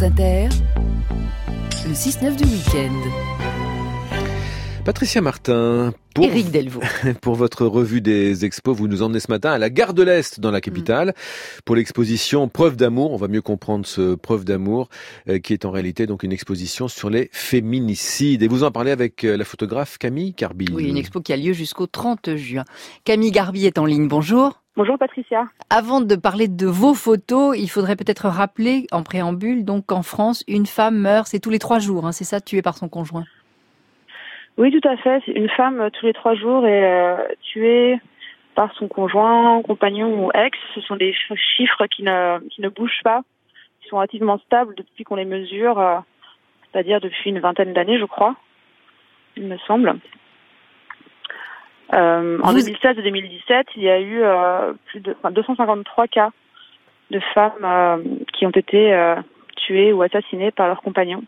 Le 6-9 du week-end. Patricia Martin, pour, Éric Delvaux. pour votre revue des expos, vous nous emmenez ce matin à la gare de l'Est dans la capitale pour l'exposition Preuve d'amour. On va mieux comprendre ce Preuve d'amour euh, qui est en réalité donc une exposition sur les féminicides. Et vous en parlez avec euh, la photographe Camille Carby. Oui, une expo qui a lieu jusqu'au 30 juin. Camille Garbi est en ligne. Bonjour. Bonjour Patricia. Avant de parler de vos photos, il faudrait peut-être rappeler en préambule donc qu'en France, une femme meurt, c'est tous les trois jours, hein, c'est ça, tuée par son conjoint. Oui, tout à fait. Une femme euh, tous les trois jours est euh, tuée par son conjoint, compagnon ou ex. Ce sont des ch- chiffres qui ne, qui ne bougent pas, qui sont relativement stables depuis qu'on les mesure, euh, c'est-à-dire depuis une vingtaine d'années, je crois, il me semble. Euh, en Vous- 2016 et 2017, il y a eu plus de enfin, 253 cas de femmes qui ont été tuées ou assassinées par leurs compagnons.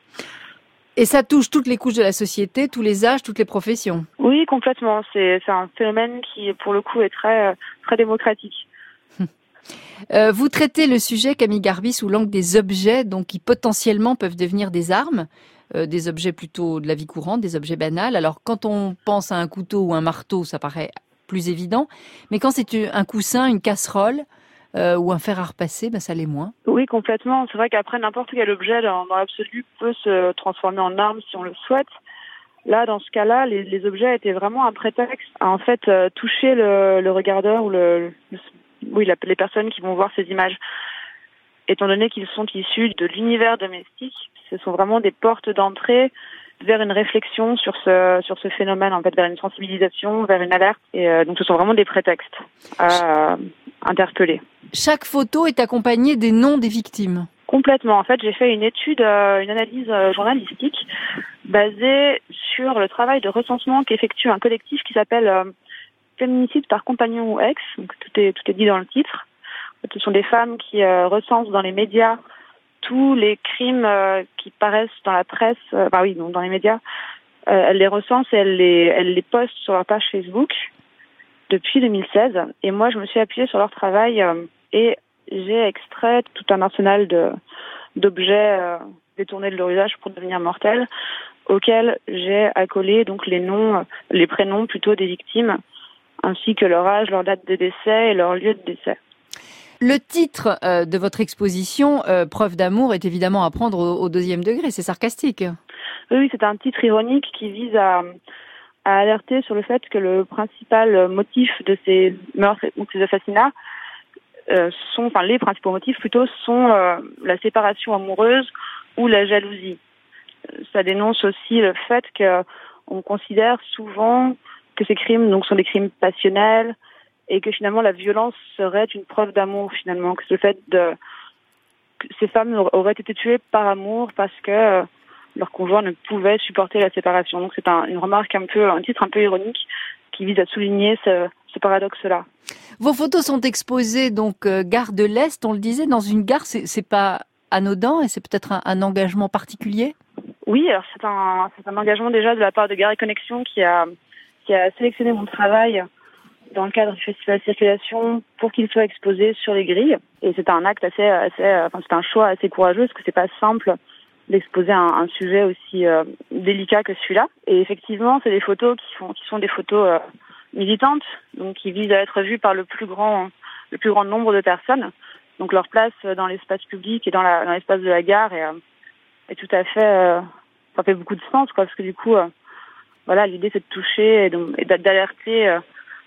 Et ça touche toutes les couches de la société, tous les âges, toutes les professions. Oui, complètement. C'est un phénomène qui, pour le coup, est très euh, très démocratique. Euh, vous traitez le sujet, Camille Garbi, sous l'angle des objets, donc qui potentiellement peuvent devenir des armes, euh, des objets plutôt de la vie courante, des objets banals. Alors, quand on pense à un couteau ou un marteau, ça paraît plus évident, mais quand c'est un coussin, une casserole euh, ou un fer à repasser, ben, ça l'est moins. Oui, complètement. C'est vrai qu'après, n'importe quel objet dans, l'absolu peut se transformer en arme si on le souhaite. Là, dans ce cas-là, les, objets étaient vraiment un prétexte à en fait euh, toucher le, regardeur ou le, le- les personnes qui vont voir ces images. Étant donné qu'ils sont issus de l'univers domestique, ce sont vraiment des portes d'entrée vers une réflexion sur ce sur ce phénomène, en fait, vers une sensibilisation, vers une alerte. Et euh, donc, ce sont vraiment des prétextes interpeller. Chaque photo est accompagnée des noms des victimes. Complètement. En fait, j'ai fait une étude, euh, une analyse euh, journalistique basée sur le travail de recensement qu'effectue un collectif qui s'appelle euh, Féminicide par compagnon ou ex. Donc, tout est tout est dit dans le titre. Ce sont des femmes qui euh, recensent dans les médias tous les crimes qui paraissent dans la presse, enfin oui, donc dans les médias. Elles les recensent et elles les elles les postent sur leur page Facebook depuis 2016. Et moi, je me suis appuyée sur leur travail euh, et j'ai extrait tout un arsenal de d'objets euh, détournés de leur usage pour devenir mortels, auxquels j'ai accolé donc les noms, les prénoms plutôt des victimes, ainsi que leur âge, leur date de décès et leur lieu de décès. Le titre euh, de votre exposition, Preuve d'amour, est évidemment à prendre au, deuxième degré. C'est sarcastique. Oui, c'est un titre ironique qui vise à, à alerter sur le fait que le principal motif de ces meurtres ou de ces assassinats euh, sont, enfin les principaux motifs plutôt sont euh, la séparation amoureuse ou la jalousie. Euh, Ça dénonce aussi le fait que on considère souvent que ces crimes donc sont des crimes passionnels et que finalement la violence serait une preuve d'amour finalement que le fait de que ces femmes auraient été tuées par amour parce que euh, leur conjoint ne pouvait supporter la séparation. Donc c'est un, une remarque un peu, un titre un peu ironique qui vise à souligner ce, ce paradoxe-là. Vos photos sont exposées donc euh, gare de l'Est. On le disait dans une gare, c'est pas anodin et c'est peut-être un, un engagement particulier? Oui, alors c'est un, un engagement déjà de la part de Gare et Connexion qui a, qui a sélectionné mon travail dans le cadre du festival Circulation pour qu'il soit exposé sur les grilles. Et c'est un acte assez, assez, euh, enfin c'est un choix assez courageux parce que c'est pas simple d'exposer un, un sujet aussi euh, délicat que celui-là. Et effectivement, c'est des photos qui sont, qui sont des photos euh, militantes, donc qui visent à être vues par le plus grand, le plus grand nombre de personnes. Donc leur place dans l'espace public et dans l'espace de la gare est, euh, est tout à fait, euh, ça fait beaucoup de sens, quoi, parce que du coup, euh, voilà, l'idée c'est de toucher et d'alerter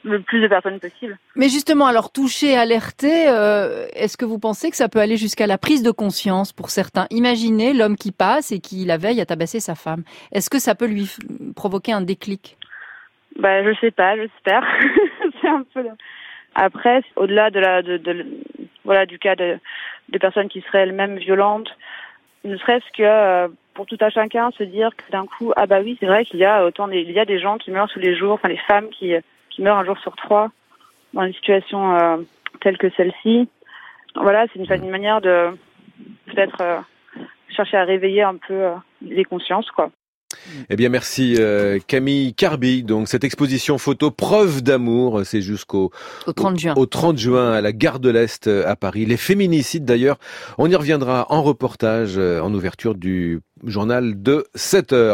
le plus de personnes possible. Mais justement, alors toucher, alerter, euh, est-ce que vous pensez que ça peut aller jusqu'à la prise de conscience pour certains? Imaginez l'homme qui passe et qui la veille a tabassé sa femme. Est-ce que ça peut lui provoquer un déclic? Bah, je sais pas, j'espère. c'est un peu. Après, au-delà de la, de, de- voilà, du cas de, de personnes qui seraient elles-mêmes violentes, ne serait-ce que euh, pour tout à chacun se dire que d'un coup, ah bah oui, c'est vrai qu'il y a autant des, il y a des gens qui meurent tous les jours, enfin les femmes qui qui meurent un jour sur trois dans une situation euh, telle que celle-ci. Voilà, c'est une, une manière de peut-être euh, chercher à réveiller un peu euh, les consciences, quoi. Eh bien, merci euh, Camille Carby. Donc, cette exposition photo preuve d'amour, c'est jusqu'au au 30 juin. Au, 30 juin à la gare de l'Est à Paris. Les féminicides d'ailleurs, on y reviendra en reportage en ouverture du journal de 7 heures.